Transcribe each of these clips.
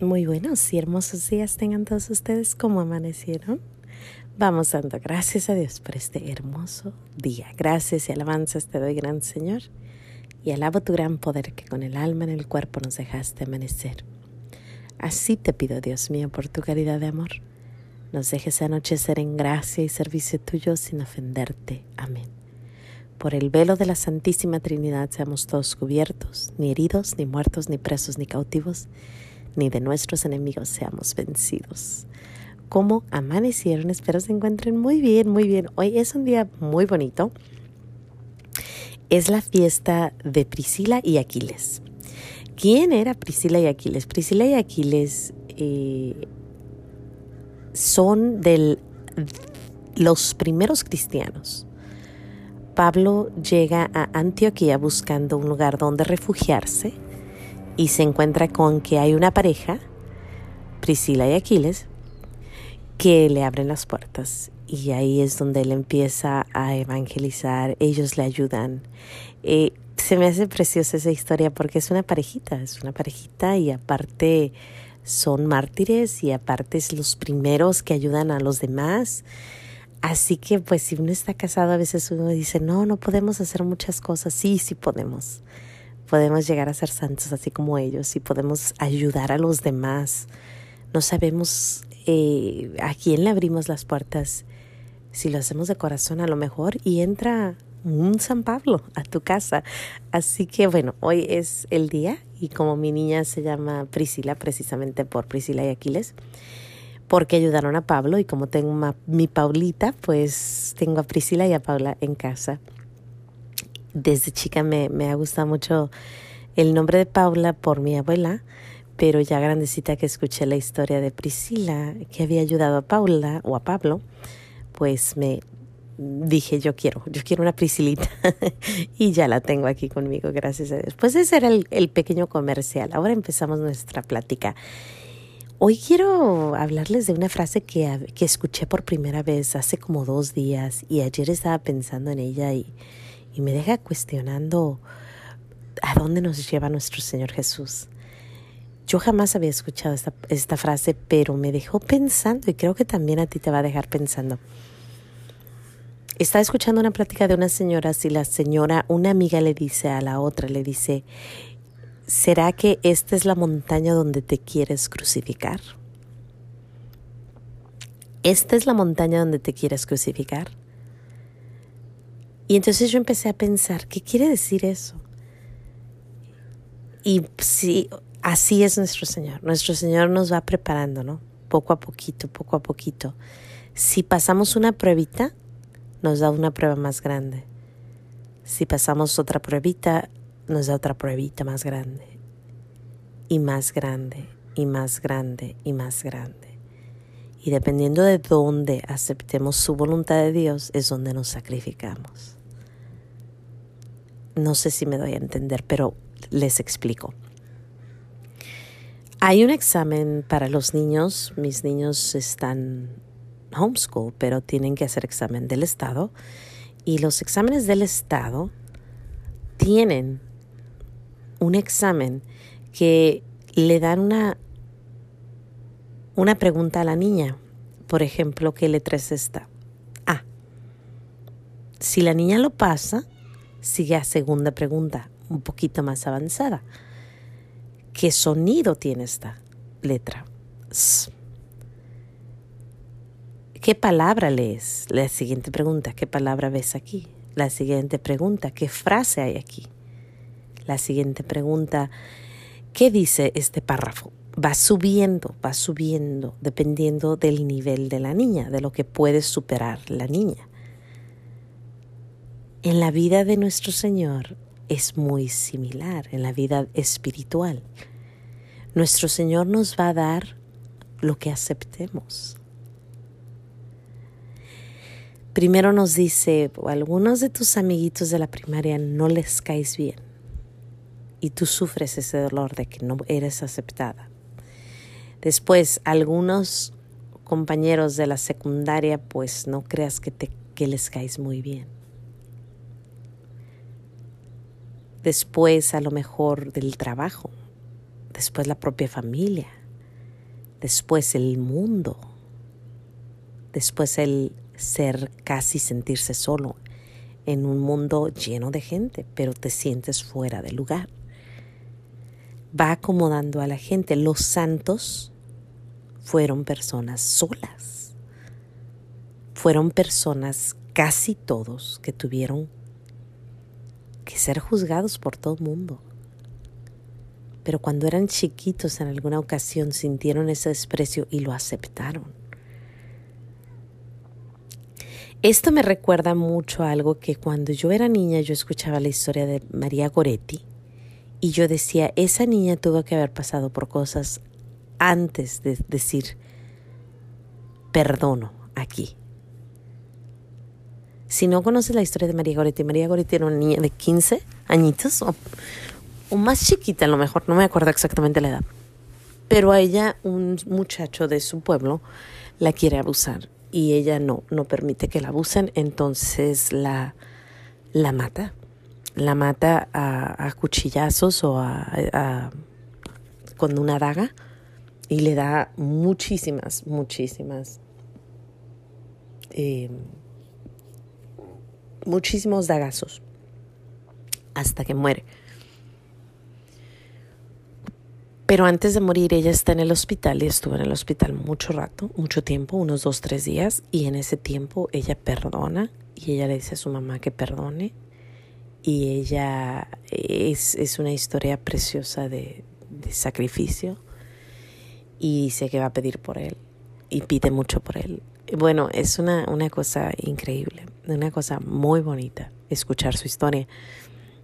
Muy buenos y hermosos días tengan todos ustedes como amanecieron. Vamos dando gracias a Dios por este hermoso día. Gracias y alabanzas te doy, gran Señor, y alabo tu gran poder que con el alma en el cuerpo nos dejaste amanecer. Así te pido, Dios mío, por tu caridad de amor, nos dejes anochecer en gracia y servicio tuyo sin ofenderte. Amén. Por el velo de la Santísima Trinidad seamos todos cubiertos, ni heridos, ni muertos, ni presos, ni cautivos, ni de nuestros enemigos seamos vencidos. ¿Cómo amanecieron? Espero se encuentren muy bien, muy bien. Hoy es un día muy bonito. Es la fiesta de Priscila y Aquiles. ¿Quién era Priscila y Aquiles? Priscila y Aquiles eh, son de los primeros cristianos. Pablo llega a Antioquía buscando un lugar donde refugiarse y se encuentra con que hay una pareja, Priscila y Aquiles, que le abren las puertas y ahí es donde él empieza a evangelizar, ellos le ayudan. Eh, se me hace preciosa esa historia porque es una parejita, es una parejita y aparte son mártires y aparte es los primeros que ayudan a los demás. Así que pues si uno está casado a veces uno dice, no, no podemos hacer muchas cosas. Sí, sí podemos podemos llegar a ser santos así como ellos y podemos ayudar a los demás. No sabemos eh, a quién le abrimos las puertas. Si lo hacemos de corazón a lo mejor y entra un San Pablo a tu casa. Así que bueno, hoy es el día y como mi niña se llama Priscila, precisamente por Priscila y Aquiles, porque ayudaron a Pablo y como tengo mi Paulita, pues tengo a Priscila y a Paula en casa desde chica me, me ha gustado mucho el nombre de Paula por mi abuela, pero ya grandecita que escuché la historia de Priscila, que había ayudado a Paula o a Pablo, pues me dije, yo quiero, yo quiero una Priscilita y ya la tengo aquí conmigo, gracias a Dios. Pues ese era el, el pequeño comercial. Ahora empezamos nuestra plática. Hoy quiero hablarles de una frase que, que escuché por primera vez hace como dos días y ayer estaba pensando en ella y, y me deja cuestionando a dónde nos lleva nuestro Señor Jesús. Yo jamás había escuchado esta, esta frase, pero me dejó pensando y creo que también a ti te va a dejar pensando. Estaba escuchando una plática de una señora si la señora, una amiga le dice a la otra, le dice, ¿será que esta es la montaña donde te quieres crucificar? ¿Esta es la montaña donde te quieres crucificar? Y entonces yo empecé a pensar, ¿qué quiere decir eso? Y sí, así es nuestro Señor. Nuestro Señor nos va preparando, ¿no? Poco a poquito, poco a poquito. Si pasamos una pruebita, nos da una prueba más grande. Si pasamos otra pruebita, nos da otra pruebita más grande. Y más grande, y más grande, y más grande. Y dependiendo de dónde aceptemos su voluntad de Dios, es donde nos sacrificamos. No sé si me doy a entender, pero les explico. Hay un examen para los niños. Mis niños están homeschool, pero tienen que hacer examen del Estado. Y los exámenes del Estado tienen un examen que le dan una, una pregunta a la niña. Por ejemplo, ¿qué letra es esta? A. Si la niña lo pasa, sigue a segunda pregunta, un poquito más avanzada. ¿Qué sonido tiene esta letra? ¿Qué palabra lees? La siguiente pregunta, ¿qué palabra ves aquí? La siguiente pregunta, ¿qué frase hay aquí? La siguiente pregunta, ¿qué dice este párrafo? Va subiendo, va subiendo, dependiendo del nivel de la niña, de lo que puede superar la niña en la vida de nuestro Señor es muy similar, en la vida espiritual. Nuestro Señor nos va a dar lo que aceptemos. Primero nos dice, algunos de tus amiguitos de la primaria no les caes bien y tú sufres ese dolor de que no eres aceptada. Después, algunos compañeros de la secundaria, pues no creas que, te, que les caes muy bien. Después a lo mejor del trabajo, después la propia familia, después el mundo, después el ser casi sentirse solo en un mundo lleno de gente, pero te sientes fuera de lugar. Va acomodando a la gente. Los santos fueron personas solas. Fueron personas, casi todos, que tuvieron que ser juzgados por todo el mundo. Pero cuando eran chiquitos en alguna ocasión sintieron ese desprecio y lo aceptaron. Esto me recuerda mucho a algo que cuando yo era niña yo escuchaba la historia de María Goretti y yo decía, esa niña tuvo que haber pasado por cosas antes de decir, perdono aquí. Si no conoces la historia de María Goretti, María Goretti era una niña de 15 añitos o, más chiquita a lo mejor, no me acuerdo exactamente la edad. Pero a ella un muchacho de su pueblo la quiere abusar y ella no, no permite que la abusen, entonces la, la mata. La mata a, cuchillazos o a, con una daga y le da muchísimas, muchísimas eh, muchísimos dagazos hasta que muere. Pero antes de morir ella está en el hospital y estuvo en el hospital mucho rato, mucho tiempo, unos dos, tres días, y en ese tiempo ella perdona y ella le dice a su mamá que perdone y ella es, es una historia preciosa de, sacrificio y dice que va a pedir por él y pide mucho por él bueno, es una, una cosa increíble, una cosa muy bonita escuchar su historia.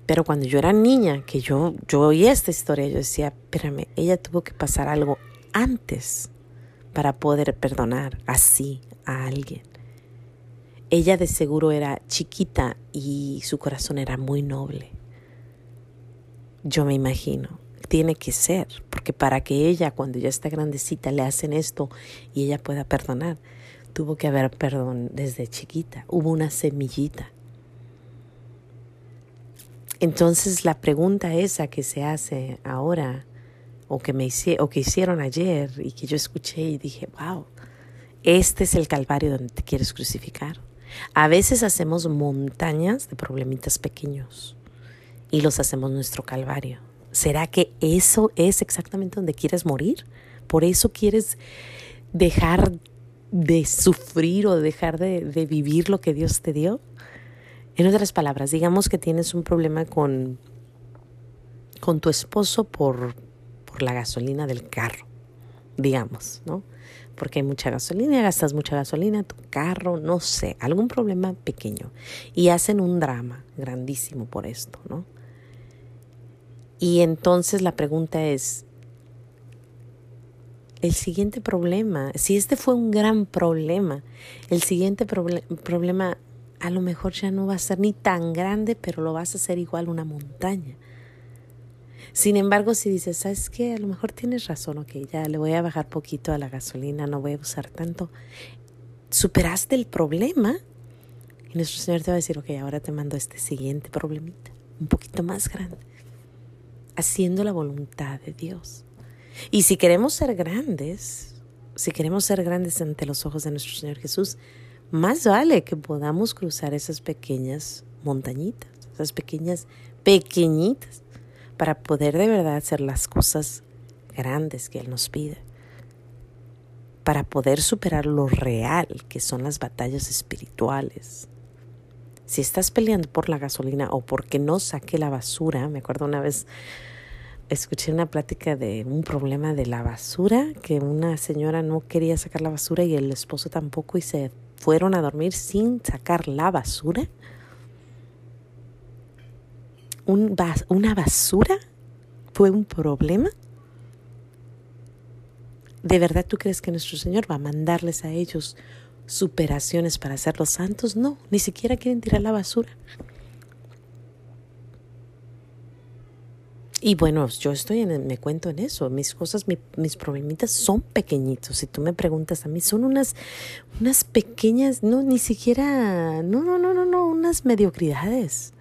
Pero cuando yo era niña, que yo, yo esta historia, yo decía, espérame, ella tuvo que pasar algo antes para poder perdonar así a alguien. Ella de seguro era chiquita y su corazón era muy noble. Yo me imagino, tiene que ser, porque para que ella cuando ya está grandecita le hacen esto y ella pueda perdonar, tuvo que haber perdón desde chiquita, hubo una semillita. Entonces la pregunta esa que se hace ahora, o que, me o que hicieron ayer y que yo escuché y dije, wow, este es el calvario donde te quieres crucificar. A veces hacemos montañas de problemitas pequeños y los hacemos nuestro calvario. ¿Será que eso es exactamente donde quieres morir? ¿Por eso quieres dejar de sufrir o dejar de, vivir lo que Dios te dio. En otras palabras, digamos que tienes un problema con, con tu esposo por, por la gasolina del carro, digamos, ¿no? Porque hay mucha gasolina, gastas mucha gasolina, tu carro, no sé, algún problema pequeño. Y hacen un drama grandísimo por esto, ¿no? Y entonces la pregunta es, el siguiente problema, si este fue un gran problema, el siguiente problema a lo mejor ya no va a ser ni tan grande, pero lo vas a hacer igual una montaña. Sin embargo, si dices, ¿sabes qué? A lo mejor tienes razón, ok, ya le voy a bajar poquito a la gasolina, no voy a usar tanto. Superaste el problema y nuestro Señor te va a decir, ok, ahora te mando este siguiente problemita, un poquito más grande, haciendo la voluntad de Dios. Y si queremos ser grandes, si queremos ser grandes ante los ojos de nuestro Señor Jesús, más vale que podamos cruzar esas pequeñas montañitas, esas pequeñas, pequeñitas, para poder de verdad hacer las cosas grandes que Él nos pide, para poder superar lo real que son las batallas espirituales. Si estás peleando por la gasolina o porque no saque la basura, me acuerdo una vez escuché una plática de un problema de la basura, que una señora no quería sacar la basura y el esposo tampoco y se fueron a dormir sin sacar la basura. Un ¿Una basura fue un problema? ¿De verdad tú crees que nuestro Señor va a mandarles a ellos superaciones para hacerlos santos? No, ni siquiera quieren tirar la basura. Y bueno, yo estoy en, me cuento en eso, mis cosas, mis problemitas son pequeñitos. Si tú me preguntas a mí, son unas, unas pequeñas, no, ni siquiera, no, no, no, no, no, unas mediocridades.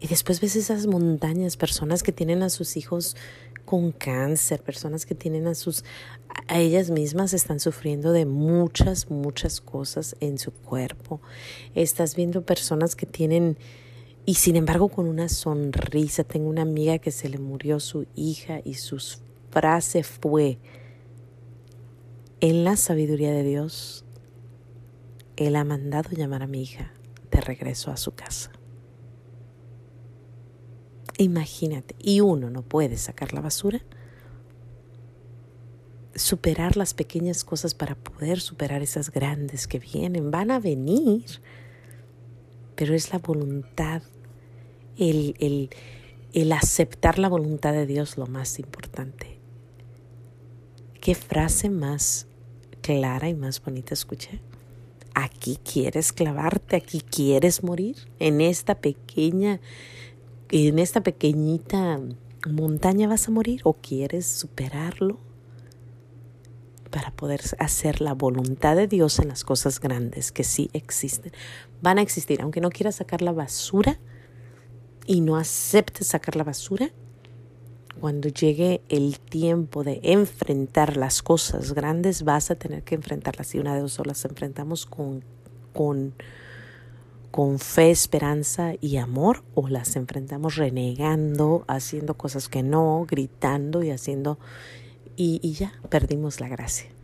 Y después ves esas montañas, personas que tienen a sus hijos con cáncer, personas que tienen a sus, a ellas mismas están sufriendo de muchas, muchas cosas en su cuerpo. Estás viendo personas que tienen, y sin embargo con una sonrisa, tengo una amiga que se le murió su hija y su frase fue, en la sabiduría de Dios, Él ha mandado llamar a mi hija de regreso a su casa. Imagínate, y uno no puede sacar la basura. Superar las pequeñas cosas para poder superar esas grandes que vienen. Van a venir, pero es la voluntad, el, el, el aceptar la voluntad de Dios lo más importante. ¿Qué frase más clara y más bonita escuché? Aquí quieres clavarte, aquí quieres morir, en esta pequeña en esta pequeñita montaña vas a morir o quieres superarlo para poder hacer la voluntad de Dios en las cosas grandes que sí existen. Van a existir, aunque no quieras sacar la basura y no aceptes sacar la basura, cuando llegue el tiempo de enfrentar las cosas grandes, vas a tener que enfrentarlas. Y una de dos las enfrentamos con, con con fe, esperanza y amor o las enfrentamos renegando, haciendo cosas que no, gritando y haciendo y, ya perdimos la gracia.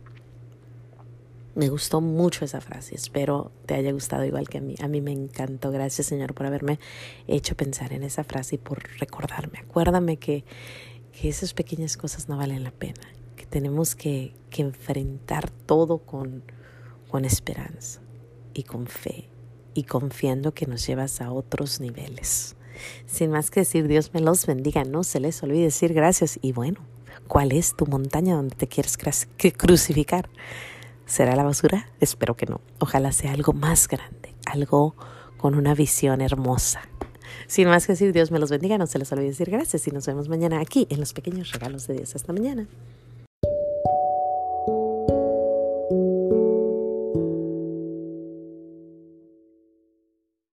Me gustó mucho esa frase, espero te haya gustado igual que a mí. A mí me encantó. Gracias Señor por haberme hecho pensar en esa frase y por recordarme. Acuérdame que, que esas pequeñas cosas no valen la pena, que tenemos que, que enfrentar todo con, con esperanza y con fe y confiando que nos llevas a otros niveles. Sin más que decir, Dios me los bendiga, no se les olvide decir gracias y bueno, ¿cuál es tu montaña donde te quieres crucificar? ¿Será la basura? Espero que no. Ojalá sea algo más grande, algo con una visión hermosa. Sin más que decir, Dios me los bendiga, no se les olvide decir gracias y nos vemos mañana aquí en los pequeños regalos de Dios. Hasta mañana.